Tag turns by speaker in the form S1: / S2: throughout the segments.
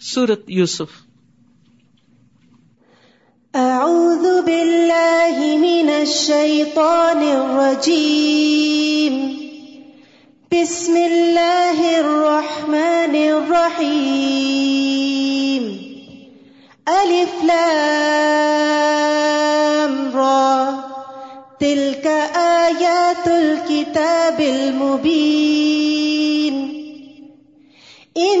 S1: سورت یوسف۔
S2: اعوذ باللہ من الشیطان الرجیم بسم اللہ الرحمن الرحیم الف لام را. تلك آیات الكتاب المبین ان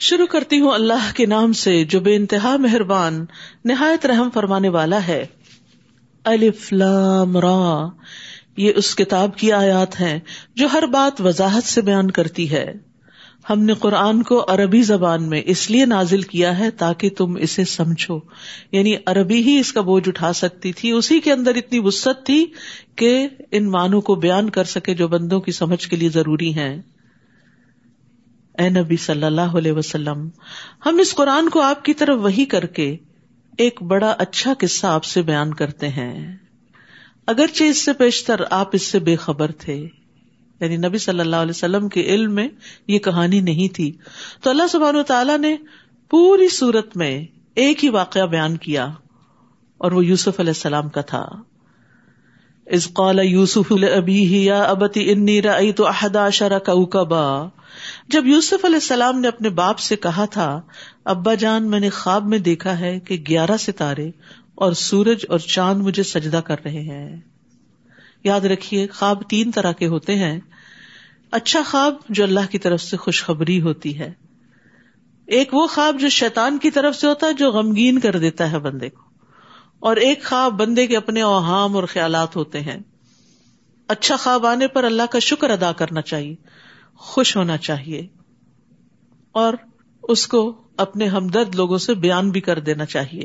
S1: شروع کرتی ہوں اللہ کے نام سے جو بے انتہا مہربان، نہایت رحم فرمانے والا ہے۔ الف لام را۔ یہ اس کتاب کی آیات ہیں جو ہر بات وضاحت سے بیان کرتی ہے۔ ہم نے قرآن کو عربی زبان میں اس لیے نازل کیا ہے تاکہ تم اسے سمجھو۔ یعنی عربی ہی اس کا بوجھ اٹھا سکتی تھی۔ اسی کے اندر اتنی وسط تھی کہ ان معنوں کو بیان کر سکے جو بندوں کی سمجھ کے لیے ضروری ہیں۔ اے نبی صلی اللہ علیہ وسلم، ہم اس قرآن کو آپ کی طرف وہی کر کے ایک بڑا اچھا قصہ آپ سے بیان کرتے ہیں۔ اگرچہ اس سے پیشتر آپ اس سے بے خبر تھے یعنی نبی صلی اللہ علیہ وسلم کے علم میں یہ کہانی نہیں تھی، تو اللہ سبحان و تعالیٰ نے پوری صورت میں ایک ہی واقعہ بیان کیا اور وہ یوسف علیہ السلام کا تھا۔ از قال یوسف ابی یا ابتی انی رأیت احدا شرک کوکبا. جب یوسف علیہ السلام نے اپنے باپ سے کہا تھا، ابا جان، میں نے خواب میں دیکھا ہے کہ گیارہ ستارے اور سورج اور چاند مجھے سجدہ کر رہے ہیں۔ یاد رکھیے، خواب تین طرح کے ہوتے ہیں۔ اچھا خواب جو اللہ کی طرف سے خوشخبری ہوتی ہے۔ ایک وہ خواب جو شیطان کی طرف سے ہوتا ہے جو غمگین کر دیتا ہے بندے کو۔ اور ایک خواب بندے کے اپنے اوہام اور خیالات ہوتے ہیں۔ اچھا خواب آنے پر اللہ کا شکر ادا کرنا چاہیے، خوش ہونا چاہیے اور اس کو اپنے ہمدرد لوگوں سے بیان بھی کر دینا چاہیے۔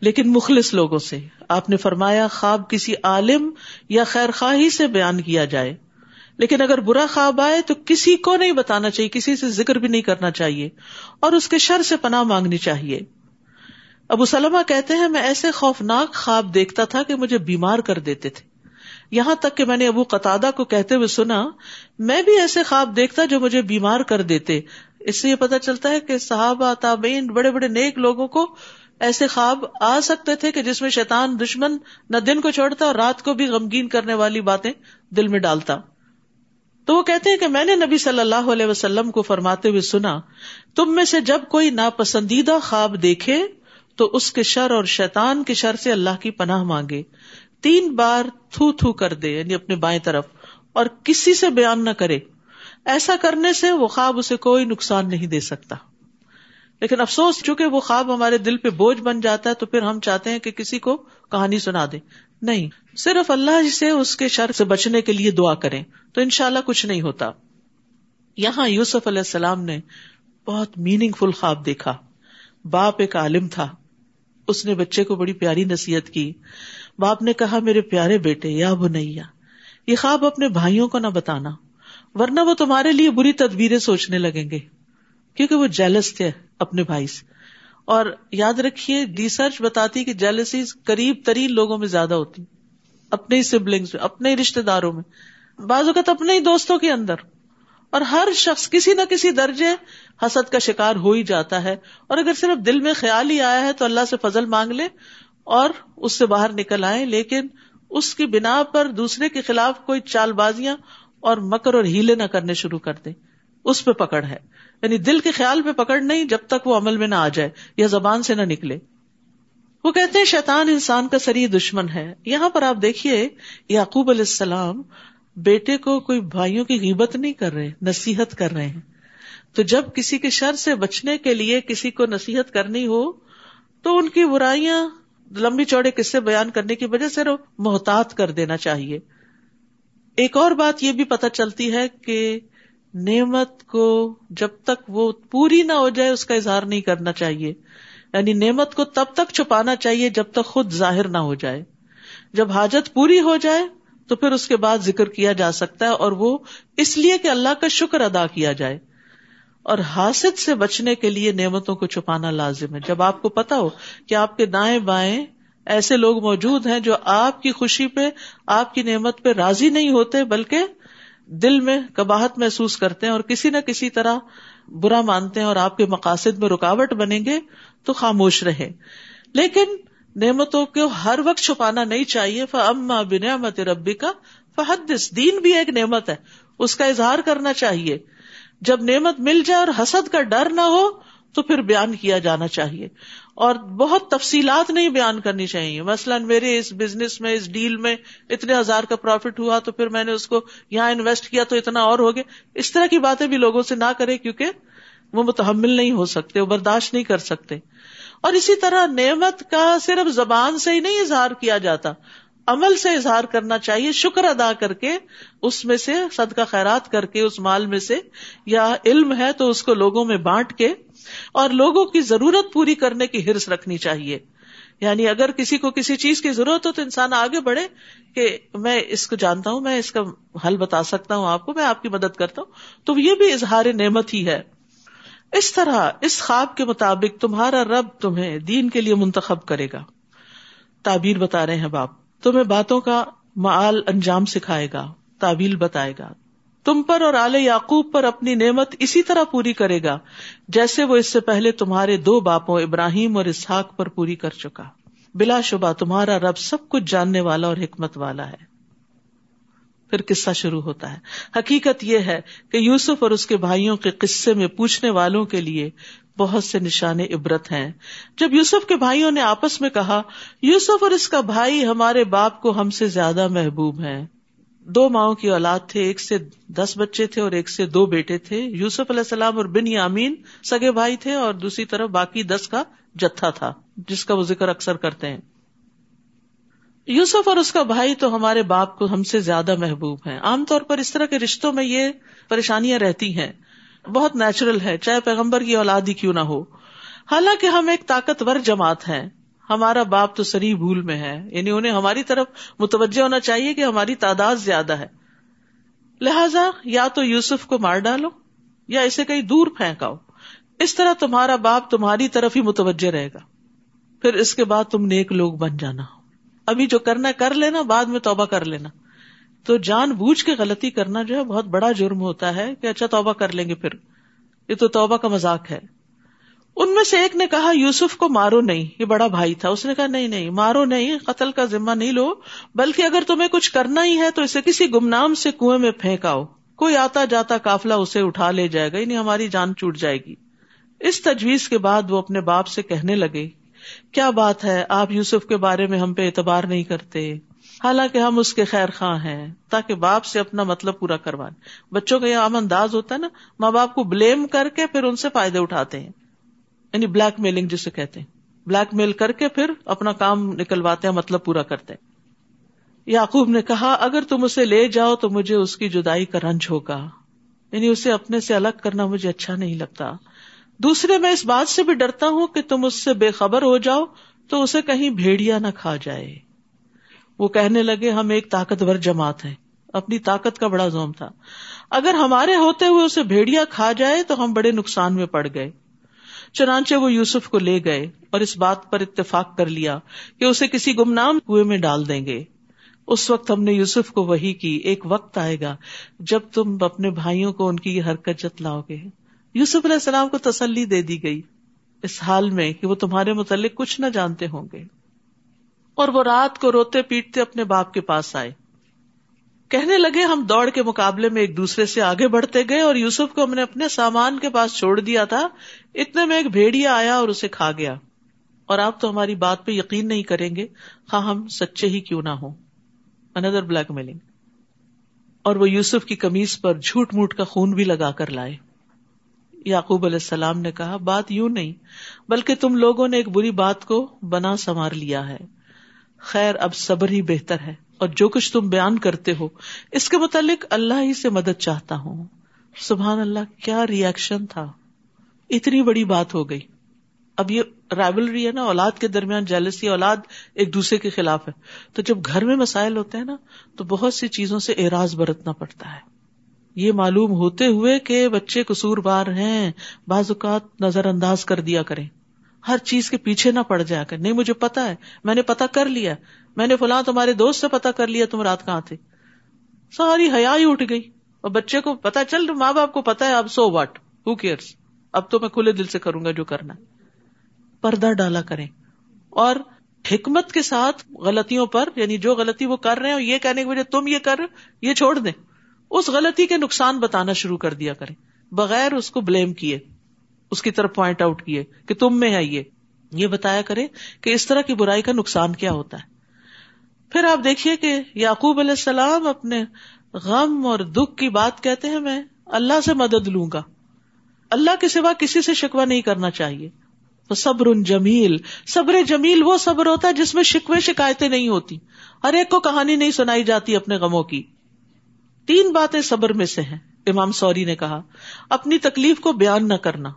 S1: لیکن مخلص لوگوں سے، آپ نے فرمایا خواب کسی عالم یا خیر خواہی سے بیان کیا جائے۔ لیکن اگر برا خواب آئے تو کسی کو نہیں بتانا چاہیے، کسی سے ذکر بھی نہیں کرنا چاہیے اور اس کے شر سے پناہ مانگنی چاہیے۔ ابو سلمہ کہتے ہیں، میں ایسے خوفناک خواب دیکھتا تھا کہ مجھے بیمار کر دیتے تھے۔ یہاں تک کہ میں نے ابو قطع کو کہتے ہوئے سنا، میں بھی ایسے خواب دیکھتا جو مجھے بیمار کر دیتے۔ اس سے یہ پتا چلتا ہے کہ صحابہ، تابعین، بڑے بڑے نیک لوگوں کو ایسے خواب آ سکتے تھے کہ جس میں شیطان دشمن نہ دن کو چھوڑتا اور رات کو بھی غمگین کرنے والی باتیں دل میں ڈالتا۔ تو وہ کہتے ہیں کہ میں نے نبی صلی اللہ علیہ وسلم کو فرماتے ہوئے سنا، تم میں سے جب کوئی ناپسندیدہ خواب دیکھے تو اس کے شر اور شیطان کے شر سے اللہ کی پناہ مانگے۔ تین بار تھو تھو کر دے یعنی اپنے بائیں طرف، اور کسی سے بیان نہ کرے۔ ایسا کرنے سے وہ خواب اسے کوئی نقصان نہیں دے سکتا۔ لیکن افسوس، چونکہ وہ خواب ہمارے دل پہ بوجھ بن جاتا ہے، تو پھر ہم چاہتے ہیں کہ کسی کو کہانی سنا دے۔ نہیں، صرف اللہ سے اس کے شر سے بچنے کے لیے دعا کریں، تو ان شاء اللہ کچھ نہیں ہوتا۔ یہاں یوسف علیہ السلام نے بہت میننگ فل خواب دیکھا۔ باپ ایک عالم تھا۔ اس نے بچے کو بڑی پیاری نصیحت کی۔ باپ نے کہا، میرے پیارے بیٹے، یا بنیا، یہ خواب اپنے بھائیوں کو نہ بتانا، ورنہ وہ تمہارے لیے بری تدبیریں سوچنے لگیں گے، کیونکہ وہ جیلس تھے اپنے بھائی سے۔ اور یاد رکھیے ریسرچ بتاتی کہ جیلسی قریب ترین لوگوں میں زیادہ ہوتی اپنے ہی سبلنگس میں، اپنے ہی رشتے داروں میں، بعض اوقات اپنے ہی دوستوں کے اندر۔ اور ہر شخص کسی نہ کسی درجے حسد کا شکار ہو ہی جاتا ہے۔ اور اگر صرف دل میں خیال ہی آیا ہے تو اللہ سے فضل مانگ لے اور اس سے باہر نکل آئے، لیکن اس کی بنا پر دوسرے کے خلاف کوئی چال بازیاں اور مکر اور ہیلے نہ کرنے شروع کر دے۔ اس پہ پکڑ ہے۔ یعنی دل کے خیال پہ پکڑ نہیں، جب تک وہ عمل میں نہ آ جائے یا زبان سے نہ نکلے۔ وہ کہتے ہیں، شیطان انسان کا سری دشمن ہے۔ یہاں پر آپ دیکھیے، یعقوب علیہ السلام بیٹے کو کوئی بھائیوں کی غیبت نہیں کر رہے، نصیحت کر رہے ہیں۔ تو جب کسی کے شر سے بچنے کے لیے کسی کو نصیحت کرنی ہو، تو ان کی برائیاں لمبی چوڑے قصے بیان کرنے کی وجہ سے محتاط کر دینا چاہیے۔ ایک اور بات یہ بھی پتہ چلتی ہے کہ نعمت کو جب تک وہ پوری نہ ہو جائے، اس کا اظہار نہیں کرنا چاہیے۔ یعنی نعمت کو تب تک چھپانا چاہیے جب تک خود ظاہر نہ ہو جائے۔ جب حاجت پوری ہو جائے تو پھر اس کے بعد ذکر کیا جا سکتا ہے اور وہ اس لیے کہ اللہ کا شکر ادا کیا جائے۔ اور حاصل سے بچنے کے لیے نعمتوں کو چھپانا لازم ہے۔ جب آپ کو پتا ہو کہ آپ کے دائیں بائیں ایسے لوگ موجود ہیں جو آپ کی خوشی پہ، آپ کی نعمت پہ راضی نہیں ہوتے، بلکہ دل میں کباہت محسوس کرتے ہیں اور کسی نہ کسی طرح برا مانتے ہیں اور آپ کے مقاصد میں رکاوٹ بنیں گے تو خاموش رہے لیکن نعمتوں کو ہر وقت چھپانا نہیں چاہیے۔ فما بنعمت ربی کا فحدث۔ دین بھی ایک نعمت ہے۔ اس کا اظہار کرنا چاہیے۔ جب نعمت مل جائے اور حسد کا ڈر نہ ہو، تو پھر بیان کیا جانا چاہیے۔ اور بہت تفصیلات نہیں بیان کرنی چاہیے۔ مثلاً میرے اس بزنس میں، اس ڈیل میں اتنے ہزار کا پروفٹ ہوا، تو پھر میں نے اس کو یہاں انویسٹ کیا، تو اتنا اور ہو گیا۔ اس طرح کی باتیں بھی لوگوں سے نہ کرے کیونکہ وہ متحمل نہیں ہو سکتے، وہ برداشت نہیں کر سکتے۔ اور اسی طرح نعمت کا صرف زبان سے ہی نہیں اظہار کیا جاتا، عمل سے اظہار کرنا چاہیے، شکر ادا کر کے اس میں سے صدقہ خیرات کر کے، اس مال میں سے، یا علم ہے تو اس کو لوگوں میں بانٹ کے، اور لوگوں کی ضرورت پوری کرنے کی ہرس رکھنی چاہیے۔ یعنی اگر کسی کو کسی چیز کی ضرورت ہو تو انسان آگے بڑھے کہ میں اس کو جانتا ہوں، میں اس کا حل بتا سکتا ہوں آپ کو، میں آپ کی مدد کرتا ہوں۔ تو یہ بھی اظہار نعمت ہی ہے۔ اس طرح اس خواب کے مطابق تمہارا رب تمہیں دین کے لیے منتخب کرے گا۔ تعبیر بتا رہے ہیں باپ، تمہیں باتوں کا معال انجام سکھائے گا تعبیل بتائے گا۔ تم پر اور آل یعقوب پر اپنی نعمت اسی طرح پوری کرے گا جیسے وہ اس سے پہلے تمہارے دو باپوں ابراہیم اور اسحاق پر پوری کر چکا۔ بلا شبہ تمہارا رب سب کچھ جاننے والا اور حکمت والا ہے۔ پھر قصہ شروع ہوتا ہے۔ حقیقت یہ ہے کہ یوسف اور اس کے بھائیوں کے قصے میں پوچھنے والوں کے لیے بہت سے نشان عبرت ہیں۔ جب یوسف کے بھائیوں نے آپس میں کہا، یوسف اور اس کا بھائی ہمارے باپ کو ہم سے زیادہ محبوب ہیں۔ دو ماؤں کی اولاد تھے، ایک سے دس بچے تھے اور ایک سے دو بیٹے تھے۔ یوسف علیہ السلام اور بن یامین سگے بھائی تھے اور دوسری طرف باقی دس کا جتھا تھا، جس کا وہ ذکر اکثر کرتے ہیں۔ یوسف اور اس کا بھائی تو ہمارے باپ کو ہم سے زیادہ محبوب ہیں۔ عام طور پر اس طرح کے رشتوں میں یہ پریشانیاں رہتی ہیں۔ بہت نیچرل ہے، چاہے پیغمبر کی اولاد ہی کیوں نہ ہو۔ حالانکہ ہم ایک طاقتور جماعت ہیں۔ ہمارا باپ تو سری بھول میں ہے۔ یعنی انہیں ہماری طرف متوجہ ہونا چاہیے کہ ہماری تعداد زیادہ ہے۔ لہذا یا تو یوسف کو مار ڈالو یا اسے کہیں دور پھینکاؤ۔ اس طرح تمہارا باپ تمہاری طرف ہی متوجہ رہے گا۔ پھر اس کے بعد تم نیک لوگ بن جانا۔ ابھی جو کرنا کر لینا، بعد میں توبہ کر لینا۔ تو جان بوجھ کے غلطی کرنا جو ہے بہت بڑا جرم ہوتا ہے کہ اچھا توبہ کر لیں گے پھر۔ یہ تو توبہ کا مذاق ہے۔ ان میں سے ایک نے کہا، یوسف کو مارو نہیں، یہ بڑا بھائی تھا۔ اس نے کہا، نہیں نہیں، مارو نہیں، قتل کا ذمہ نہیں لو، بلکہ اگر تمہیں کچھ کرنا ہی ہے تو اسے کسی گمنام سے کنویں میں پھینکاؤ۔ کوئی آتا جاتا کافلا اسے اٹھا لے جائے گا یعنی ہماری جان چوٹ جائے گی۔ اس تجویز کے بعد وہ اپنے باپ سے کہنے لگے کیا بات ہے؟ آپ یوسف کے بارے میں ہم پہ اعتبار نہیں کرتے۔ حالانکہ ہم اس کے خیر خواہ ہیں، تاکہ باپ سے اپنا مطلب پورا کروائیں۔ بچوں کا یہ عام انداز ہوتا ہے نا، ماں باپ کو بلیم کر کے پھر ان سے فائدے اٹھاتے ہیں۔ یعنی بلیک میلنگ جسے کہتے ہیں۔ بلیک میل کر کے پھر اپنا کام نکلواتے ہیں مطلب پورا کرتے ہیں۔ یعقوب نے کہا، اگر تم اسے لے جاؤ تو مجھے اس کی جدائی کا رنج ہوگا۔ یعنی اسے اپنے سے الگ کرنا مجھے اچھا نہیں لگتا۔ دوسرے میں اس بات سے بھی ڈرتا ہوں کہ تم اس سے بے خبر ہو جاؤ تو اسے کہیں بھیڑیا نہ کھا جائے۔ وہ کہنے لگے، ہم ایک طاقتور جماعت ہیں۔ اپنی طاقت کا بڑا زوم تھا۔ اگر ہمارے ہوتے ہوئے اسے بھیڑیا کھا جائے تو ہم بڑے نقصان میں پڑ گئے۔ چنانچہ وہ یوسف کو لے گئے اور اس بات پر اتفاق کر لیا کہ اسے کسی گمنام کنویں میں ڈال دیں گے۔ اس وقت ہم نے یوسف کو وہی کی، ایک وقت آئے گا جب تم اپنے بھائیوں کو ان کی یہ حرکت جتلاؤ گے۔ یوسف علیہ السلام کو تسلی دے دی گئی اس حال میں کہ وہ تمہارے متعلق کچھ نہ جانتے ہوں گے۔ اور وہ رات کو روتے پیٹتے اپنے باپ کے پاس آئے۔ کہنے لگے، ہم دوڑ کے مقابلے میں ایک دوسرے سے آگے بڑھتے گئے اور یوسف کو ہم نے اپنے سامان کے پاس چھوڑ دیا تھا۔ اتنے میں ایک بھیڑیا آیا اور اسے کھا گیا۔ اور آپ تو ہماری بات پہ یقین نہیں کریں گے۔ ہاں ہم سچے ہی کیوں نہ ہو اندر بلیک میلنگ اور وہ یوسف کی کمیز پر جھوٹ موٹ کا خون بھی لگا کر لائے۔ یعقوب علیہ السلام نے کہا، بات یوں نہیں، بلکہ تم لوگوں نے ایک بری بات کو بنا سنوار لیا ہے۔ خیر، اب صبر ہی بہتر ہے۔ اور جو کچھ تم بیان کرتے ہو، اس کے متعلق اللہ ہی سے مدد چاہتا ہوں۔ سبحان اللہ، کیا ریئیکشن تھا؟ اتنی بڑی بات ہو گئی۔ اب یہ رائبلری ہے نا، اولاد کے درمیان جیلسی اولاد ایک دوسرے کے خلاف ہے۔ تو جب گھر میں مسائل ہوتے ہیں نا، تو بہت سی چیزوں سے اعراض برتنا پڑتا ہے۔ یہ معلوم ہوتے ہوئے کہ بچے قصور بار ہیں، بعض اوقات نظر انداز کر دیا کریں۔ ہر چیز کے پیچھے نہ پڑ جایا کر نہیں، مجھے پتا ہے، میں نے پتا کر لیا۔ میں نے فلاں تمہارے دوست سے پتا کر لیا، تم رات کہاں تھے۔ ساری حیا ہی اٹھ گئی۔ اور بچے کو پتا چل، ماں باپ کو پتا ہے، اب سو واٹ ہو کیئرس اب تو میں کھلے دل سے کروں گا جو کرنا پردہ ڈالا کریں۔ اور حکمت کے ساتھ غلطیوں پر یعنی جو غلطی وہ کر رہے ہیں یہ کہنے کی وجہ تم یہ کر یہ چھوڑ دیں۔ اس غلطی کے نقصان بتانا شروع کر دیا کریں۔ بغیر اس کو بلیم کیے، اس کی طرف پوائنٹ آؤٹ کیے کہ تم میں ہے یہ۔ یہ بتایا کرے کہ اس طرح کی برائی کا نقصان کیا ہوتا ہے۔ پھر آپ دیکھیے کہ یعقوب علیہ السلام اپنے غم اور دکھ کی بات کہتے ہیں، میں اللہ سے مدد لوں گا۔ اللہ کے سوا کسی سے شکوا نہیں کرنا چاہیے۔ تو صبر ان جمیل، صبر جمیل وہ صبر ہوتا ہے جس میں شکوے شکایتیں نہیں ہوتی۔ ہر ایک کو کہانی نہیں سنائی جاتی اپنے غموں کی۔ تین باتیں صبر میں سے ہیں۔ امام سوری نے کہا، اپنی تکلیف کو بیان نہ کرنا،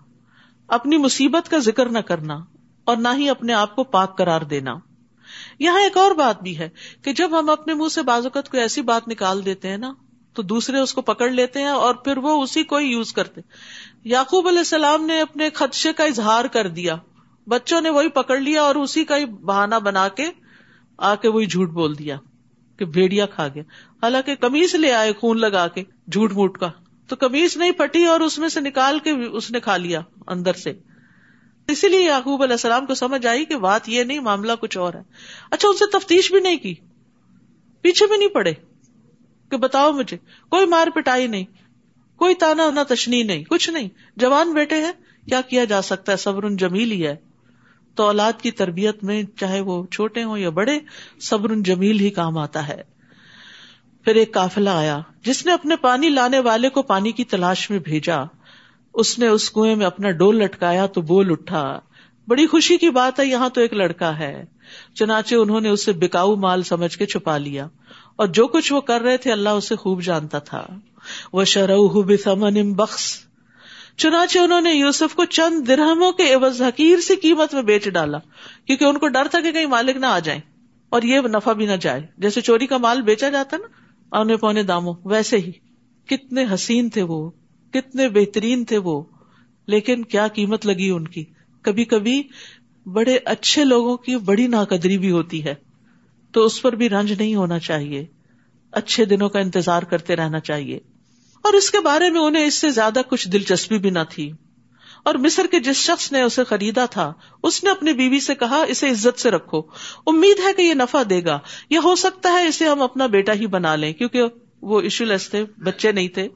S1: اپنی مصیبت کا ذکر نہ کرنا اور نہ ہی اپنے آپ کو پاک قرار دینا۔ یہاں ایک اور بات بھی ہے کہ جب ہم اپنے منہ سے بازوقت کو ایسی بات نکال دیتے ہیں نا، تو دوسرے اس کو پکڑ لیتے ہیں اور پھر وہ اسی کو ہی یوز کرتے۔ یعقوب علیہ السلام نے اپنے خدشے کا اظہار کر دیا۔ بچوں نے وہی پکڑ لیا اور اسی کا ہی بہانا بنا کے آ کے وہی جھوٹ بول دیا۔ کہ بھیڑیا کھا گیا۔ حالانکہ کمیز لے آئے خون لگا کے جھوٹ موٹ کا۔ تو کمیز نہیں پھٹی اور اس میں سے نکال کے اس نے کھا لیا اندر سے۔ اسی لیے یعقوب علیہ السلام کو سمجھ آئی کہ بات یہ نہیں، معاملہ کچھ اور ہے۔ اچھا ان سے تفتیش بھی نہیں کی۔ پیچھے بھی نہیں پڑے کہ بتاؤ مجھے، کوئی مار پٹائی نہیں، کوئی تانا نہ تشنی نہیں، کچھ نہیں۔ جوان بیٹے ہیں، کیا کیا جا سکتا ہے؟ صبر جمیل ہی ہے۔ تو اولاد کی تربیت میں چاہے وہ چھوٹے ہوں یا بڑے، صبر جمیل ہی کام آتا ہے۔ پھر ایک کافلا آیا، جس نے اپنے پانی لانے والے کو پانی کی تلاش میں بھیجا۔ اس نے اس کنویں میں اپنا ڈول لٹکایا تو بول اٹھا، بڑی خوشی کی بات ہے، یہاں تو ایک لڑکا ہے۔ چنانچہ انہوں نے اسے بکاؤ مال سمجھ کے چھپا لیا۔ اور جو کچھ وہ کر رہے تھے، اللہ اسے خوب جانتا تھا۔ وہ شرح بخش چنانچہ انہوں نے یوسف کو چند درہموں کے عوض حقیر سی قیمت میں بیچ ڈالا، کیونکہ ان کو ڈر تھا کہ کہیں مالک نہ آ جائیں، اور یہ نفع بھی نہ جائے۔ جیسے چوری کا مال بیچا جاتا نا، آنے پونے داموں، ویسے ہی۔ کتنے حسین تھے وہ، کتنے بہترین تھے وہ۔ لیکن کیا قیمت لگی ان کی؟ کبھی کبھی بڑے اچھے لوگوں کی بڑی ناقدری بھی ہوتی ہے۔ تو اس پر بھی رنج نہیں ہونا چاہیے۔ اچھے دنوں کا انتظار کرتے رہنا چاہیے۔ اور اس کے بارے میں انہیں اس سے زیادہ کچھ دلچسپی بھی نہ تھی۔ اور مصر کے جس شخص نے اسے خریدا تھا، اس نے اپنی بیوی سے کہا، اسے عزت سے رکھو۔ امید ہے کہ یہ نفع دے گا۔ یہ ہو سکتا ہے اسے ہم اپنا بیٹا ہی بنا لیں، کیونکہ وہ ایشو لیس تھے، بچے نہیں تھے۔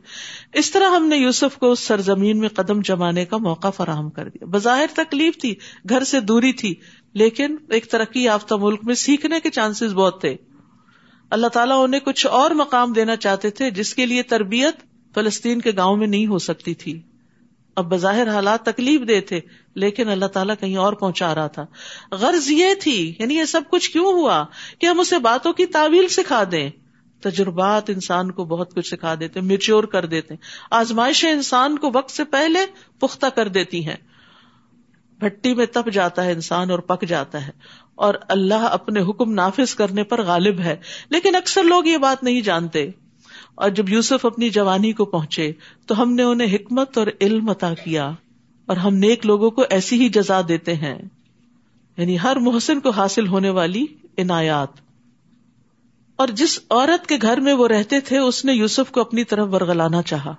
S1: اس طرح ہم نے یوسف کو اس سرزمین میں قدم جمانے کا موقع فراہم کر دیا۔ بظاہر تکلیف تھی، گھر سے دوری تھی، لیکن ایک ترقی یافتہ ملک میں سیکھنے کے چانسز بہت تھے۔ اللہ تعالیٰ انہیں کچھ اور مقام دینا چاہتے تھے، جس کے لیے تربیت فلسطین کے گاؤں میں نہیں ہو سکتی تھی۔ اب بظاہر حالات تکلیف دے تھے، لیکن اللہ تعالیٰ کہیں اور پہنچا رہا تھا۔ غرض یہ تھی یعنی یہ سب کچھ کیوں ہوا کہ ہم اسے باتوں کی تعویل سکھا دیں؟ تجربات انسان کو بہت کچھ سکھا دیتے میچور کر دیتے۔ آزمائشیں انسان کو وقت سے پہلے پختہ کر دیتی ہیں۔ بھٹی میں تپ جاتا ہے انسان اور پک جاتا ہے۔ اور اللہ اپنے حکم نافذ کرنے پر غالب ہے۔ لیکن اکثر لوگ یہ بات نہیں جانتے۔ اور جب یوسف اپنی جوانی کو پہنچے تو ہم نے انہیں حکمت اور علم عطا کیا اور ہم نیک لوگوں کو ایسی ہی جزا دیتے ہیں۔ یعنی ہر محسن کو حاصل ہونے والی عنایات۔ اور جس عورت کے گھر میں وہ رہتے تھے، اس نے یوسف کو اپنی طرف ورگلانا چاہا۔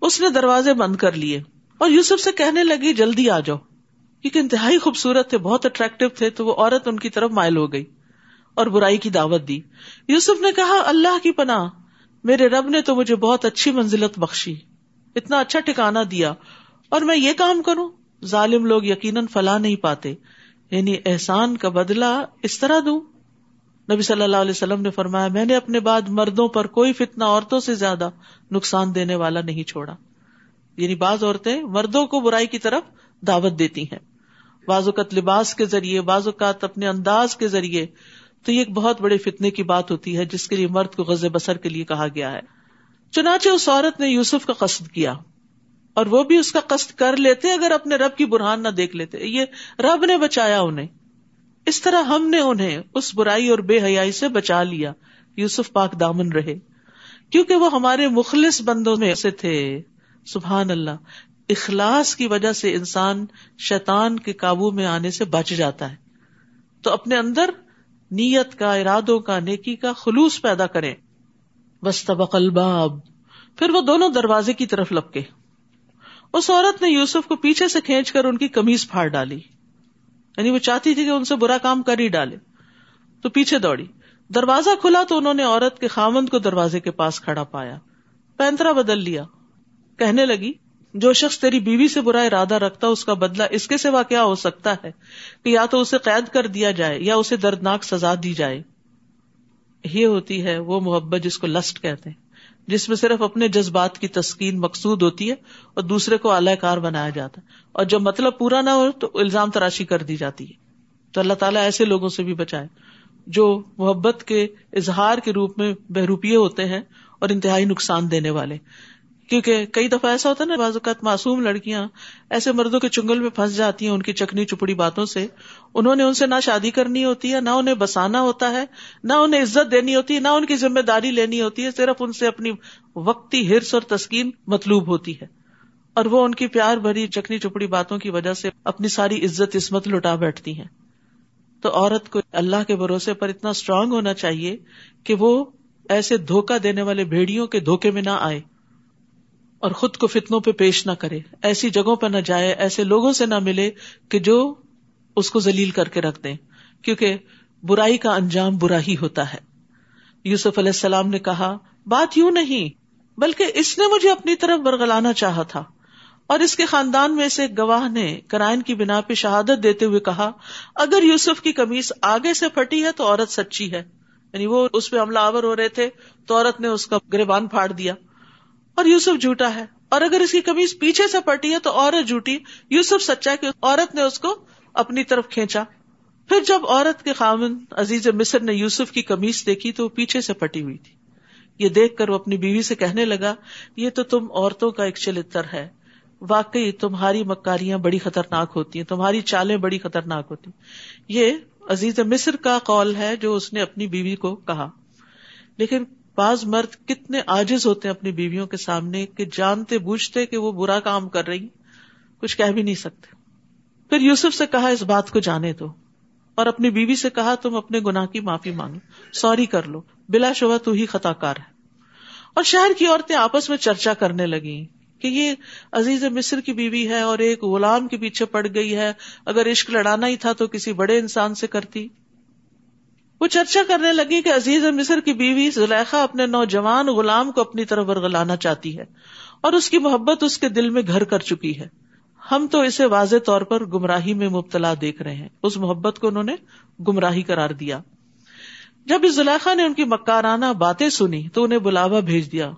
S1: اس نے دروازے بند کر لیے اور یوسف سے کہنے لگی، جلدی آ جاؤ۔ کیونکہ انتہائی خوبصورت تھے، بہت اٹریکٹو تھے، تو وہ عورت ان کی طرف مائل ہو گئی اور برائی کی دعوت دی۔ یوسف نے کہا، اللہ کی پناہ۔ میرے رب نے تو مجھے بہت اچھی منزلت بخشی، اتنا اچھا ٹھکانا دیا، اور میں یہ کام کروں؟ ظالم لوگ یقیناً فلاں نہیں پاتے یعنی احسان کا بدلا اس طرح دوں؟ نبی صلی اللہ علیہ وسلم نے فرمایا، میں نے اپنے بعد مردوں پر کوئی فتنا عورتوں سے زیادہ نقصان دینے والا نہیں چھوڑا۔ یعنی بعض عورتیں مردوں کو برائی کی طرف دعوت دیتی ہیں۔ بعض اوقات لباس کے ذریعے، بعض اوقات اپنے انداز کے ذریعے تو یہ ایک بہت بڑے فتنے کی بات ہوتی ہے، جس کے لیے مرد کو غز بسر کے لیے کہا گیا ہے۔ چنانچہ اس عورت نے یوسف کا قصد کیا، اور وہ بھی اس کا قصد کر لیتے اگر اپنے رب کی برہان نہ دیکھ لیتے۔ یہ رب نے بچایا انہیں۔ اس طرح ہم نے انہیں اس برائی اور بے حیائی سے بچا لیا۔ یوسف پاک دامن رہے۔ کیونکہ وہ ہمارے مخلص بندوں میں سے تھے۔ سبحان اللہ۔ اخلاص کی وجہ سے انسان شیطان کے قابو میں آنے سے بچ جاتا ہے۔ تو اپنے اندر نیت کا، ارادوں کا، نیکی کا خلوص پیدا کریں۔ وسطبق الباب۔ پھر وہ دونوں دروازے کی طرف لپکے۔ اس عورت نے یوسف کو پیچھے سے کھینچ کر ان کی کمیز پھاڑ ڈالی۔ یعنی وہ چاہتی تھی کہ ان سے برا کام کر ہی ڈالے۔ تو پیچھے دوڑی۔ دروازہ کھلا تو انہوں نے عورت کے خامند کو دروازے کے پاس کھڑا پایا۔ پینترا بدل لیا۔ کہنے لگی جو شخص تیری بیوی سے برا ارادہ رکھتا اس کا بدلہ اس کے سوا کیا ہو سکتا ہے کہ یا تو اسے قید کر دیا جائے یا اسے دردناک سزا دی جائے۔ یہ ہوتی ہے وہ محبت جس کو لسٹ کہتے ہیں، جس میں صرف اپنے جذبات کی تسکین مقصود ہوتی ہے اور دوسرے کو اعلی کار بنایا جاتا ہے۔ اور جب مطلب پورا نہ ہو تو الزام تراشی کر دی جاتی ہے۔ تو اللہ تعالیٰ ایسے لوگوں سے بھی بچائے جو محبت کے اظہار کے روپ میں بہروپیے ہوتے ہیں اور انتہائی نقصان دینے والے۔ کیونکہ کئی دفعہ ایسا ہوتا ہے نا، بعض اوقات معصوم لڑکیاں ایسے مردوں کے چنگل میں پھنس جاتی ہیں، ان کی چکنی چپڑی باتوں سے۔ انہوں نے ان سے نہ شادی کرنی ہوتی ہے، نہ انہیں بسانا ہوتا ہے، نہ انہیں عزت دینی ہوتی ہے، نہ ان کی ذمہ داری لینی ہوتی ہے، صرف ان سے اپنی وقتی ہرس اور تسکین مطلوب ہوتی ہے۔ اور وہ ان کی پیار بھری چکنی چپڑی باتوں کی وجہ سے اپنی ساری عزت عصمت لٹا بیٹھتی ہیں۔ تو عورت کو اللہ کے بھروسے پر اتنا اسٹرانگ ہونا چاہیے کہ وہ ایسے دھوکا دینے والے بھیڑیوں کے دھوکے میں نہ آئے۔ اور خود کو فتنوں پہ پیش نہ کرے۔ ایسی جگہوں پہ نہ جائے، ایسے لوگوں سے نہ ملے کہ جو اس کو ذلیل کر کے رکھ دیں۔ کیونکہ برائی کا انجام برا ہی ہوتا ہے۔ یوسف علیہ السلام نے کہا، بات یوں نہیں، بلکہ اس نے مجھے اپنی طرف برگلانا چاہا تھا۔ اور اس کے خاندان میں سے گواہ نے کرائن کی بنا پہ شہادت دیتے ہوئے کہا، اگر یوسف کی کمیز آگے سے پھٹی ہے تو عورت سچی ہے۔ یعنی وہ اس پہ حملہ آور ہو رہے تھے تو عورت نے اس کا گریبان پھاڑ دیا۔ اور یوسف جھوٹا ہے۔ اور اگر اس کی کمیز پیچھے سے پٹی ہے تو عورت جھوٹی۔ یوسف سچا کہ عورت نے اس کو اپنی طرف کھینچا۔ پھر جب عورت کے خامن عزیز مصر نے یوسف کی کمیز دیکھی تو وہ پیچھے سے پٹی ہوئی تھی۔ یہ دیکھ کر وہ اپنی بیوی سے کہنے لگا، یہ تو تم عورتوں کا ایک چلتر ہے۔ واقعی تمہاری مکاریاں بڑی خطرناک ہوتی ہیں، تمہاری چالیں بڑی خطرناک ہوتی ہیں۔ یہ عزیز مصر کا قول ہے جو اس نے اپنی بیوی کو کہا۔ لیکن بعض مرد کتنے آجز ہوتے ہیں اپنی بیویوں کے سامنے کہ جانتے بوجھتے کہ وہ برا کام کر رہی کچھ کہہ بھی نہیں سکتے۔ پھر یوسف سے کہا، اس بات کو جانے دو۔ اور اپنی بیوی سے کہا، تم اپنے گناہ کی معافی مانگو۔ سوری کر لو۔ بلا شبہ تو ہی خطا کار ہے۔ اور شہر کی عورتیں آپس میں چرچا کرنے لگی کہ یہ عزیز مصر کی بیوی ہے اور ایک غلام کے پیچھے پڑ گئی ہے۔ اگر عشق لڑانا ہی تھا تو کسی بڑے انسان سے کرتی۔ وہ چرچا کرنے لگی کہ عزیز مصر کی بیوی زلیخا اپنے نوجوان غلام کو اپنی طرف ورگلانا چاہتی ہے اور اس کی محبت اس کے دل میں گھر کر چکی ہے۔ ہم تو اسے واضح طور پر گمراہی میں مبتلا دیکھ رہے ہیں۔ اس محبت کو انہوں نے گمراہی قرار دیا۔ جب اس زلیخا نے ان کی مکارانہ باتیں سنی تو انہیں بلاوا بھیج دیا،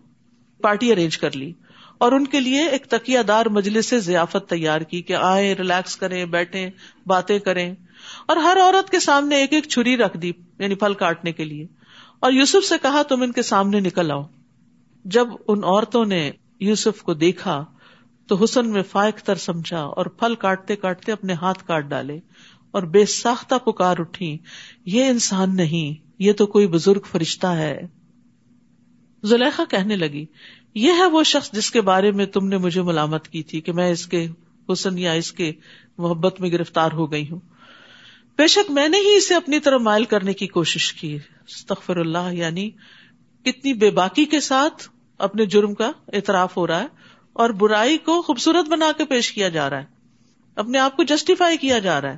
S1: پارٹی ارینج کر لی اور ان کے لیے ایک تکیہ دار مجلس سے ضیافت تیار کی کہ آئے ریلیکس کریں، بیٹھیں، باتیں کریں۔ اور ہر عورت کے سامنے ایک ایک چھری رکھ دی یعنی پھل کاٹنے کے لیے۔ اور یوسف سے کہا، تم ان کے سامنے نکل آؤ۔ جب ان عورتوں نے یوسف کو دیکھا، تو حسن میں فائق تر سمجھا اور پھل کاٹتے کاٹتے اپنے ہاتھ کاٹ ڈالے اور بے ساختہ پکار اٹھی۔ یہ انسان نہیں، یہ تو کوئی بزرگ فرشتہ ہے۔ زلیخا کہنے لگی، یہ ہے وہ شخص جس کے بارے میں تم نے مجھے ملامت کی تھی کہ میں اس کے حسن یا اس کے محبت میں گرفتار ہو گئی ہوں۔ بے شک میں نے ہی اسے اپنی طرف مائل کرنے کی کوشش کی۔ استغفر اللہ یعنی کتنی بے باکی کے ساتھ اپنے جرم کا اعتراف ہو رہا ہے اور برائی کو خوبصورت بنا کے پیش کیا جا رہا ہے۔ اپنے آپ کو جسٹیفائی کیا جا رہا ہے۔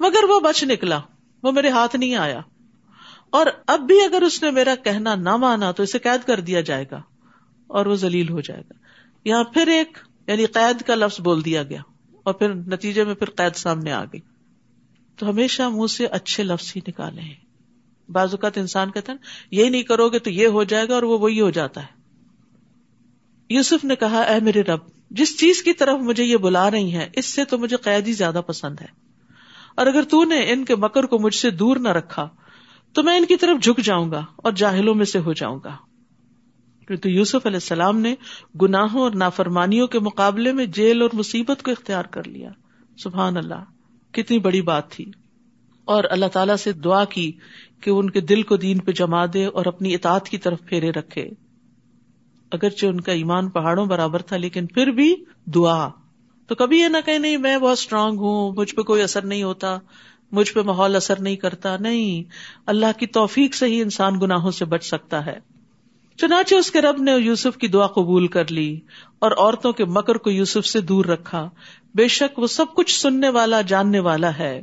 S1: مگر وہ بچ نکلا، وہ میرے ہاتھ نہیں آیا۔ اور اب بھی اگر اس نے میرا کہنا نہ مانا تو اسے قید کر دیا جائے گا اور وہ ذلیل ہو جائے گا۔ یہاں پھر ایک یعنی قید کا لفظ بول دیا گیا اور پھر نتیجے میں پھر قید سامنے آ گئی۔ تو ہمیشہ منہ سے اچھے لفظ ہی نکالے ہیں۔ بعض اوقات انسان کہتا ہے یہ نہیں کرو گے تو یہ ہو جائے گا اور وہ وہی ہو جاتا ہے۔ یوسف نے کہا، اے میرے رب، جس چیز کی طرف مجھے یہ بلا رہی ہے اس سے تو مجھے قیدی زیادہ پسند ہے۔ اور اگر تو نے ان کے مکر کو مجھ سے دور نہ رکھا، تو میں ان کی طرف جھک جاؤں گا اور جاہلوں میں سے ہو جاؤں گا۔ تو یوسف علیہ السلام نے گناہوں اور نافرمانیوں کے مقابلے میں جیل اور مصیبت کو اختیار کر لیا۔ سبحان اللہ۔ کتنی بڑی بات تھی۔ اور اللہ تعالیٰ سے دعا کی کہ ان کے دل کو دین پہ جما دے اور اپنی اطاعت کی طرف پھیرے رکھے۔ اگرچہ ان کا ایمان پہاڑوں برابر تھا، لیکن پھر بھی دعا۔ تو کبھی یہ نہ کہ نہیں، میں بہت اسٹرانگ ہوں، مجھ پہ کوئی اثر نہیں ہوتا، مجھ پہ ماحول اثر نہیں کرتا۔ نہیں، اللہ کی توفیق سے ہی انسان گناہوں سے بچ سکتا ہے۔ چنانچہ اس کے رب نے یوسف کی دعا قبول کر لی اور عورتوں کے مکر کو یوسف سے دور رکھا۔ بے شک وہ سب کچھ سننے والا، جاننے والا ہے۔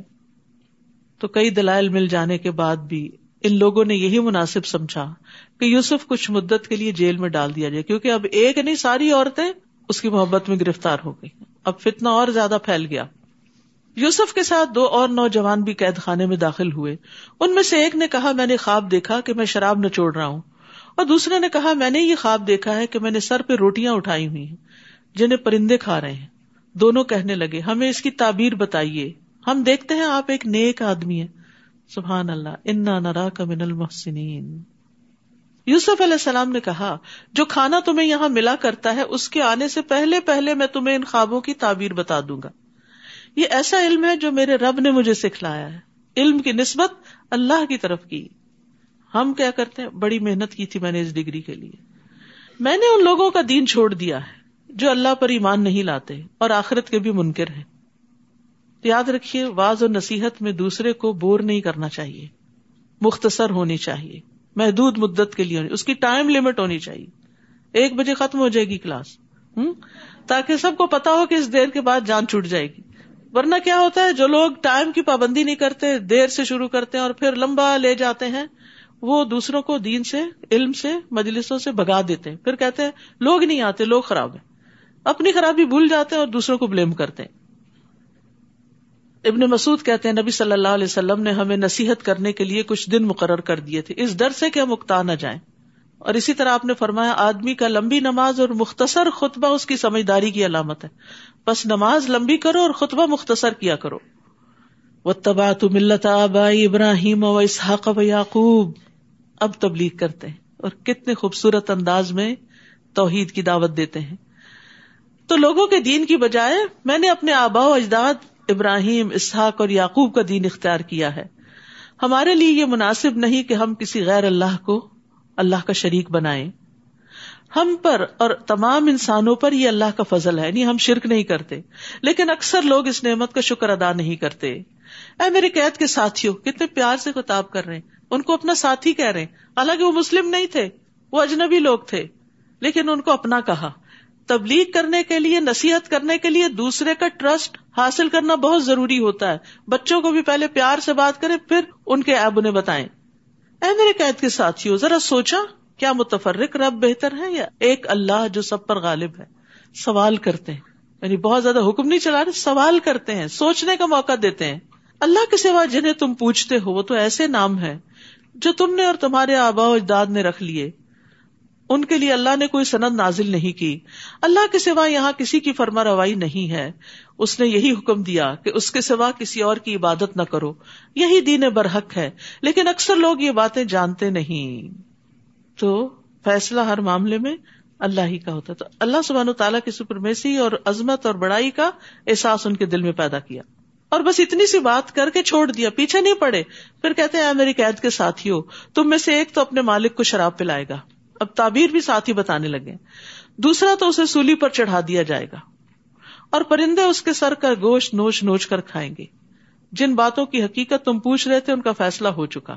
S1: تو کئی دلائل مل جانے کے بعد بھی ان لوگوں نے یہی مناسب سمجھا کہ یوسف کچھ مدت کے لیے جیل میں ڈال دیا جائے، کیونکہ اب ایک نہیں، ساری عورتیں اس کی محبت میں گرفتار ہو گئی۔ اب فتنا اور زیادہ پھیل گیا۔ یوسف کے ساتھ دو اور نوجوان بھی قید خانے میں داخل ہوئے۔ ان میں سے ایک نے کہا، میں نے خواب دیکھا کہ میں شراب نہ رہا ہوں۔ اور دوسرے نے کہا، میں نے یہ خواب دیکھا ہے کہ میں نے سر پہ روٹیاں اٹھائی ہوئی ہیں، جنہیں پرندے کھا رہے ہیں۔ دونوں کہنے لگے، ہمیں اس کی تعبیر بتائیے۔ ہم دیکھتے ہیں آپ ایک نیک آدمی ہے سبحان اللہ، انا نرا کا من المحسنین۔ یوسف علیہ السلام نے کہا، جو کھانا تمہیں یہاں ملا کرتا ہے، اس کے آنے سے پہلے پہلے میں تمہیں ان خوابوں کی تعبیر بتا دوں گا۔ یہ ایسا علم ہے جو میرے رب نے مجھے سکھلایا ہے۔ علم کی نسبت اللہ کی طرف کی۔ ہم کیا کرتے ہیں؟ بڑی محنت کی تھی میں نے اس ڈگری کے لیے۔ میں نے ان لوگوں کا دین چھوڑ دیا ہے۔ جو اللہ پر ایمان نہیں لاتے اور آخرت کے بھی منکر ہیں۔ یاد رکھیے واض و نصیحت میں دوسرے کو بور نہیں کرنا چاہیے۔ مختصر ہونی چاہیے، محدود مدت کے لیے ہونی، اس کی ٹائم لمٹ ہونی چاہیے۔ ایک بجے ختم ہو جائے گی کلاس ہوں تاکہ سب کو پتا ہو کہ اس دیر کے بعد جان چھوٹ جائے گی۔ ورنہ کیا ہوتا ہے، جو لوگ ٹائم کی پابندی نہیں کرتے، دیر سے شروع کرتے ہیں اور پھر لمبا لے جاتے ہیں، وہ دوسروں کو دین سے، علم سے، مجلسوں سے بگا دیتے ہیں۔ پھر کہتے ہیں، لوگ نہیں آتے، لوگ خراب ہیں۔ اپنی خرابی بھول جاتے ہیں اور دوسروں کو بلیم کرتے ہیں۔ ابن مسعود کہتے ہیں، نبی صلی اللہ علیہ وسلم نے ہمیں نصیحت کرنے کے لیے کچھ دن مقرر کر دیے تھے۔ اس ڈر سے کہ ہم اکتا نہ جائیں۔ اور اسی طرح آپ نے فرمایا، آدمی کا لمبی نماز اور مختصر خطبہ اس کی سمجھداری کی علامت ہے۔ بس نماز لمبی کرو اور خطبہ مختصر کیا کرو۔ و تبا تو ملت آبائی ابراہیم و اسحاق و یعقوب اب تبلیغ کرتے ہیں اور کتنے خوبصورت انداز میں توحید کی دعوت دیتے ہیں۔ تو لوگوں کے دین کی بجائے میں نے اپنے آبا و اجداد ابراہیم، اسحاق اور یعقوب کا دین اختیار کیا ہے۔ ہمارے لیے یہ مناسب نہیں کہ ہم کسی غیر اللہ کو اللہ کا شریک بنائیں۔ ہم پر اور تمام انسانوں پر یہ اللہ کا فضل ہے یعنی ہم شرک نہیں کرتے۔ لیکن اکثر لوگ اس نعمت کا شکر ادا نہیں کرتے۔ اے میرے قید کے ساتھیوں، کتنے پیار سے کتاب کر رہے ہیں۔ ان کو اپنا ساتھی کہہ رہے ہیں۔ حالانکہ وہ مسلم نہیں تھے، وہ اجنبی لوگ تھے، لیکن ان کو اپنا کہا۔ تبلیغ کرنے کے لیے، نصیحت کرنے کے لیے دوسرے کا ٹرسٹ حاصل کرنا بہت ضروری ہوتا ہے۔ بچوں کو بھی پہلے پیار سے بات کریں، پھر ان کے ایب انہیں بتائیں۔ اے میرے قید کے ساتھی ذرا سوچا، کیا متفرق رب بہتر ہے یا ایک اللہ جو سب پر غالب ہے؟ سوال کرتے ہیں۔ یعنی بہت زیادہ حکم نہیں چلا رہے، سوال کرتے ہیں، سوچنے کا موقع دیتے ہیں۔ اللہ کے سوا جنہیں تم پوچھتے ہو، وہ تو ایسے نام ہے جو تم نے اور تمہارے آبا و اجداد نے رکھ لیے۔ ان کے لیے اللہ نے کوئی سند نازل نہیں کی۔ اللہ کے سوا یہاں کسی کی فرما روائی نہیں ہے۔ اس نے یہی حکم دیا کہ اس کے سوا کسی اور کی عبادت نہ کرو۔ یہی دین برحق ہے۔ لیکن اکثر لوگ یہ باتیں جانتے نہیں۔ تو فیصلہ ہر معاملے میں اللہ ہی کا ہوتا۔ تو اللہ سبحانہ تعالیٰ کی سپرمیسی اور عظمت اور بڑائی کا احساس ان کے دل میں پیدا کیا۔ اور بس اتنی سی بات کر کے چھوڑ دیا۔ پیچھے نہیں پڑے۔ پھر کہتے ہیں میری قید کے ساتھی ہو تم میں سے ایک تو اپنے مالک کو شراب پلائے گا۔ اب تعبیر بھی ساتھ ہی بتانے لگے۔ دوسرا تو اسے سولی پر چڑھا دیا جائے گا۔ اور پرندے اس کے سر کا گوشت نوچ نوچ کر کھائیں گے۔ جن باتوں کی حقیقت تم پوچھ رہے تھے، ان کا فیصلہ ہو چکا۔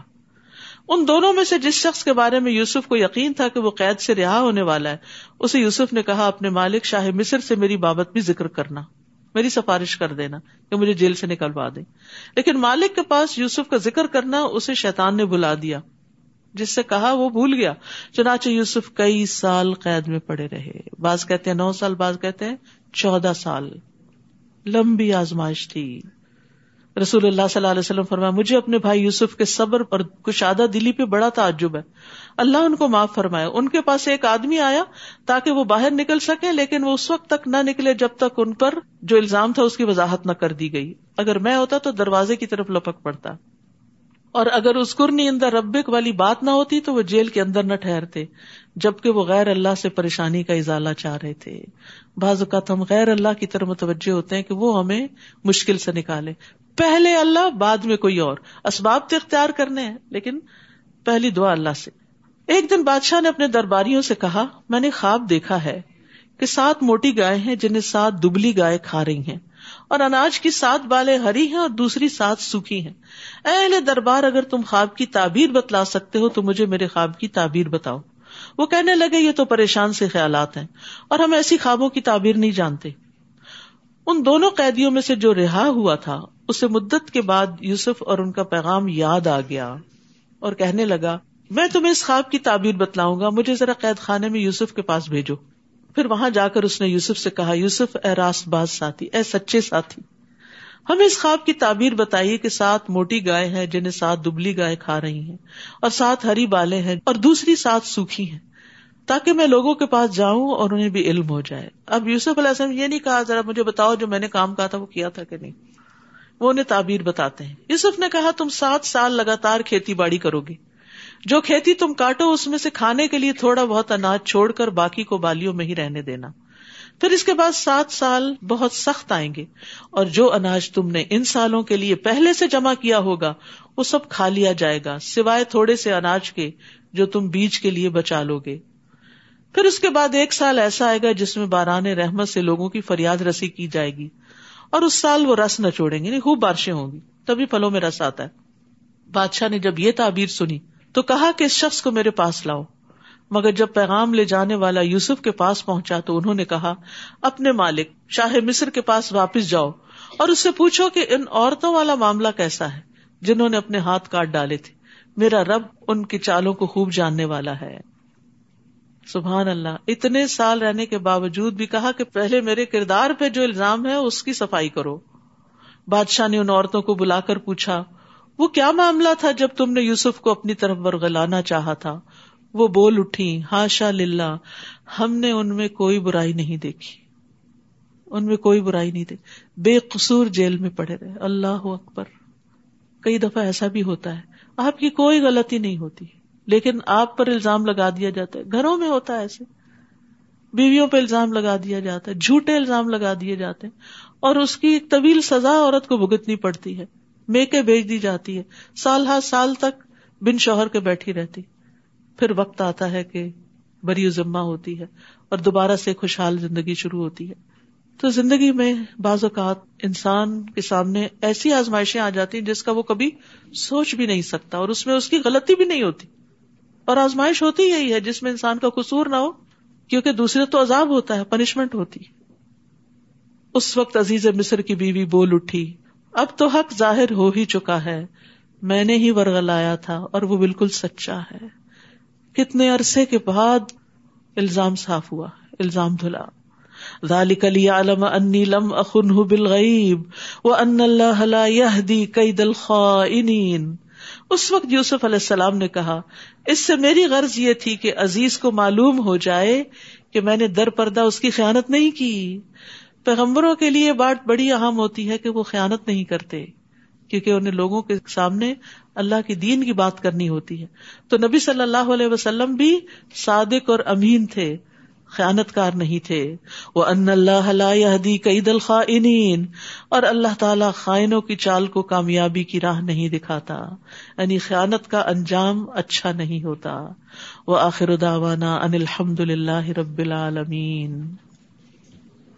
S1: ان دونوں میں سے جس شخص کے بارے میں یوسف کو یقین تھا کہ وہ قید سے رہا ہونے والا ہے، اسے یوسف نے کہا، اپنے مالک شاہ مصر سے میری بابت بھی ذکر کرنا۔ میری سفارش کر دینا کہ مجھے جیل سے نکلوا دے۔ لیکن مالک کے پاس یوسف کا ذکر کرنا، اسے شیطان نے بلا دیا۔ جس سے کہا وہ بھول گیا۔ چنانچہ یوسف کئی سال قید میں پڑے رہے۔ بعض کہتے ہیں نو سال، بعض کہتے ہیں چودہ سال۔ لمبی آزمائش تھی۔ رسول اللہ صلی اللہ علیہ وسلم فرمایا، مجھے اپنے بھائی یوسف کے صبر اور کشادہ دلی پہ بڑا تعجب ہے۔ اللہ ان کو معاف فرمایا ان کے پاس ایک آدمی آیا تاکہ وہ باہر نکل سکے لیکن وہ اس وقت تک نہ نکلے جب تک ان پر جو الزام تھا اس کی وضاحت نہ کر دی گئی۔ اگر میں ہوتا تو دروازے کی طرف لپک پڑتا۔ اور اگر اس قرنی اندر ربک والی بات نہ ہوتی تو وہ جیل کے اندر نہ ٹھہرتے، جبکہ وہ غیر اللہ سے پریشانی کا ازالہ چاہ رہے تھے۔ بعض اوقات ہم غیر اللہ کی طرف متوجہ ہوتے ہیں کہ وہ ہمیں مشکل سے نکالے۔ پہلے اللہ، بعد میں کوئی اور۔ اسباب تو اختیار کرنے ہیں، لیکن پہلی دعا اللہ سے۔ ایک دن بادشاہ نے اپنے درباریوں سے کہا، میں نے خواب دیکھا ہے کہ سات موٹی گائے ہیں جنہیں سات دبلی گائے کھا رہی ہیں۔ اور اناج کی سات بالیں ہری ہیں اور دوسری سات سوکھی ہیں۔ اہل دربار اگر تم خواب کی تعبیر بتلا سکتے ہو تو مجھے میرے خواب کی تعبیر بتاؤ۔ وہ کہنے لگے، یہ تو پریشان سے خیالات ہیں اور ہم ایسی خوابوں کی تعبیر نہیں جانتے۔ ان دونوں قیدیوں میں سے جو رہا ہوا تھا، اسے مدت کے بعد یوسف اور ان کا پیغام یاد آ گیا اور کہنے لگا، میں تمہیں اس خواب کی تعبیر بتلاؤں گا، مجھے ذرا قید خانے میں یوسف کے پاس بھیجو۔ پھر وہاں جا کر اس نے یوسف سے کہا، یوسف، اے راست باز ساتھی، اے سچے ساتھی، ہمیں اس خواب کی تعبیر بتائیے کہ سات موٹی گائے ہیں جنہیں سات دبلی گائے کھا رہی ہیں، اور سات ہری بالیں ہیں اور دوسری سات سوکھی ہیں، تاکہ میں لوگوں کے پاس جاؤں اور انہیں بھی علم ہو جائے۔ اب یوسف علیہ السلام یہ نہیں کہا، ذرا مجھے بتاؤ جو میں نے کام کہا تھا وہ کیا تھا کہ نہیں۔ وہ انہیں تعبیر بتاتے ہیں۔ یوسف نے کہا، تم سات سال لگاتار کھیتی باڑی کرو گے۔ جو کھیتی تم کاٹو، اس میں سے کھانے کے لیے تھوڑا بہت اناج چھوڑ کر باقی کو بالیوں میں ہی رہنے دینا۔ پھر اس کے بعد سات سال بہت سخت آئیں گے۔ اور جو اناج تم نے ان سالوں کے لیے پہلے سے جمع کیا ہوگا، وہ سب کھا لیا جائے گا، سوائے تھوڑے سے اناج کے جو تم بیج کے لیے بچا لو گے۔ پھر اس کے بعد ایک سال ایسا آئے گا جس میں باران رحمت سے لوگوں کی فریاد رسی کی جائے گی۔ اور اس سال وہ رس نہ چھوڑیں گے نہیں خوب بارشیں ہوں گی، تبھی پھلوں میں رس آتا ہے۔ بادشاہ نے جب یہ تعبیر سنی تو کہا کہ اس شخص کو میرے پاس لاؤ۔ مگر جب پیغام لے جانے والا یوسف کے پاس پہنچا تو انہوں نے کہا، اپنے مالک، شاہ مصر کے پاس واپس جاؤ اور اس سے پوچھو کہ ان عورتوں والا معاملہ کیسا ہے، جنہوں نے اپنے ہاتھ کاٹ ڈالے تھے۔ میرا رب ان کی چالوں کو خوب جاننے والا ہے۔ سبحان اللہ، اتنے سال رہنے کے باوجود بھی کہا کہ پہلے میرے کردار پہ جو الزام ہے، اس کی صفائی کرو۔ بادشاہ نے ان عورتوں کو بلا کر پوچھا وہ کیا معاملہ تھا جب تم نے یوسف کو اپنی طرف ورگلانا چاہا تھا؟ وہ بول اٹھی، ہاشا للہ، ہم نے ان میں کوئی برائی نہیں دیکھی۔ ان میں کوئی برائی نہیں دیکھی۔ بے قصور جیل میں پڑے رہے۔ اللہ اکبر۔ کئی دفعہ ایسا بھی ہوتا ہے۔ آپ کی کوئی غلطی نہیں ہوتی۔ لیکن آپ پر الزام لگا دیا جاتا ہے۔ گھروں میں ہوتا ہے ایسے۔ بیویوں پہ الزام لگا دیا جاتا ہے۔ جھوٹے الزام لگا دیے جاتے ہیں۔ اور اس کی ایک طویل سزا عورت کو بھگتنی پڑتی ہے۔ میکے بھیج دی جاتی ہے۔ سال ہر سال تک بن شوہر کے بیٹھی رہتی۔ پھر وقت آتا ہے کہ بری ذمہ ہوتی ہے اور دوبارہ سے خوشحال زندگی شروع ہوتی ہے۔ تو زندگی میں بعض اوقات انسان کے سامنے ایسی آزمائشیں آ جاتی ہیں جس کا وہ کبھی سوچ بھی نہیں سکتا اور اس میں اس کی غلطی بھی نہیں ہوتی۔ اور آزمائش ہوتی یہی ہے جس میں انسان کا قصور نہ ہو، کیونکہ دوسرے تو عذاب ہوتا ہے، پنشمنٹ ہوتی۔ اس وقت عزیز مصر کی بیوی بول اٹھی۔ اب تو حق ظاہر ہو ہی چکا ہے۔ میں نے ہی ورگلایا تھا اور وہ بالکل سچا ہے۔ کتنے عرصے کے بعد الزام صاف ہوا، الزام دھلا۔ ذالک لیعلم انی لم اخنہ بالغیب وان اللہ لا یہدی قید الخائنین۔ اس وقت یوسف علیہ السلام نے کہا، اس سے میری غرض یہ تھی کہ عزیز کو معلوم ہو جائے کہ میں نے در پردہ اس کی خیانت نہیں کی۔ پیغمبروں کے لیے بات بڑی اہم ہوتی ہے کہ وہ خیانت نہیں کرتے، کیونکہ انہیں لوگوں کے سامنے اللہ کی دین کی بات کرنی ہوتی ہے۔ تو نبی صلی اللہ علیہ وسلم بھی صادق اور امین تھے خیانت کار نہیں تھے۔ وہ ان اللہ کئی دل خائنین اور اللہ تعالیٰ خائنوں کی چال کو کامیابی کی راہ نہیں دکھاتا۔ یعنی خیانت کا انجام اچھا نہیں ہوتا۔ وہ آخر داوانا ان الحمد للہ رب العالمین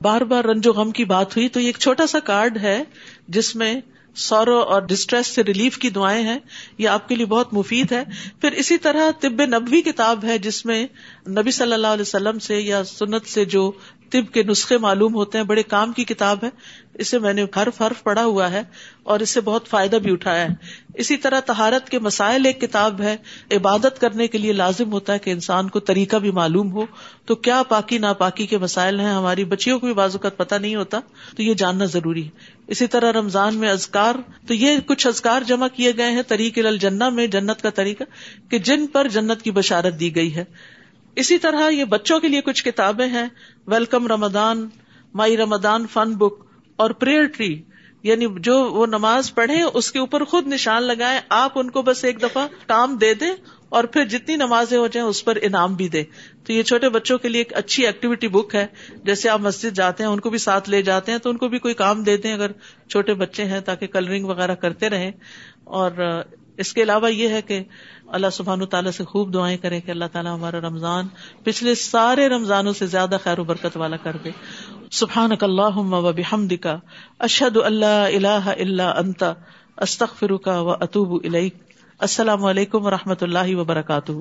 S1: بار بار رنج و غم کی بات ہوئی تو یہ ایک چھوٹا سا کارڈ ہے جس میں سورو اور ڈسٹریس سے ریلیف کی دعائیں ہیں۔ یہ آپ کے لیے بہت مفید ہے۔ پھر اسی طرح طب نبوی کتاب ہے جس میں نبی صلی اللہ علیہ وسلم سے یا سنت سے جو طب کے نسخے معلوم ہوتے ہیں، بڑے کام کی کتاب ہے۔ اسے میں نے حرف حرف پڑھا ہوا ہے اور اس سے بہت فائدہ بھی اٹھایا ہے۔ اسی طرح تہارت کے مسائل ایک کتاب ہے۔ عبادت کرنے کے لیے لازم ہوتا ہے کہ انسان کو طریقہ بھی معلوم ہو۔ تو کیا پاکی ناپاکی کے مسائل ہیں؟ ہماری بچیوں کو بھی بازوقت پتہ نہیں ہوتا۔ تو یہ جاننا ضروری ہے۔ اسی طرح رمضان میں ازکار تو یہ کچھ ازکار جمع کیے گئے ہیں۔ طریق الجنہ میں جنت کا طریقہ کہ جن پر جنت کی بشارت دی گئی ہے۔ اسی طرح یہ بچوں کے لیے کچھ کتابیں ہیں، ویلکم رمضان، مائی رمضان فن بک اور پریئر ٹری۔ یعنی جو وہ نماز پڑھے اس کے اوپر خود نشان لگائے آپ ان کو بس ایک دفعہ کام دے دیں اور پھر جتنی نمازیں ہو جائیں، اس پر انعام بھی دے تو یہ چھوٹے بچوں کے لیے ایک اچھی ایکٹیویٹی بک ہے۔ جیسے آپ مسجد جاتے ہیں، ان کو بھی ساتھ لے جاتے ہیں، تو ان کو بھی کوئی کام دے دیں اگر چھوٹے بچے ہیں، تاکہ کلرنگ وغیرہ کرتے رہیں۔ اور اس کے علاوہ یہ ہے کہ اللہ سبحان تعالیٰ سے خوب دعائیں کریں کہ اللہ تعالیٰ ہمارا رمضان پچھلے سارے رمضانوں سے زیادہ خیر و برکت والا کر دے۔ سبحان اللہ و بحمد کا اشد اللہ اللہ اللہ انتا استخ کا و اطوب السلام علیکم و رحمۃ اللہ وبرکاتہ۔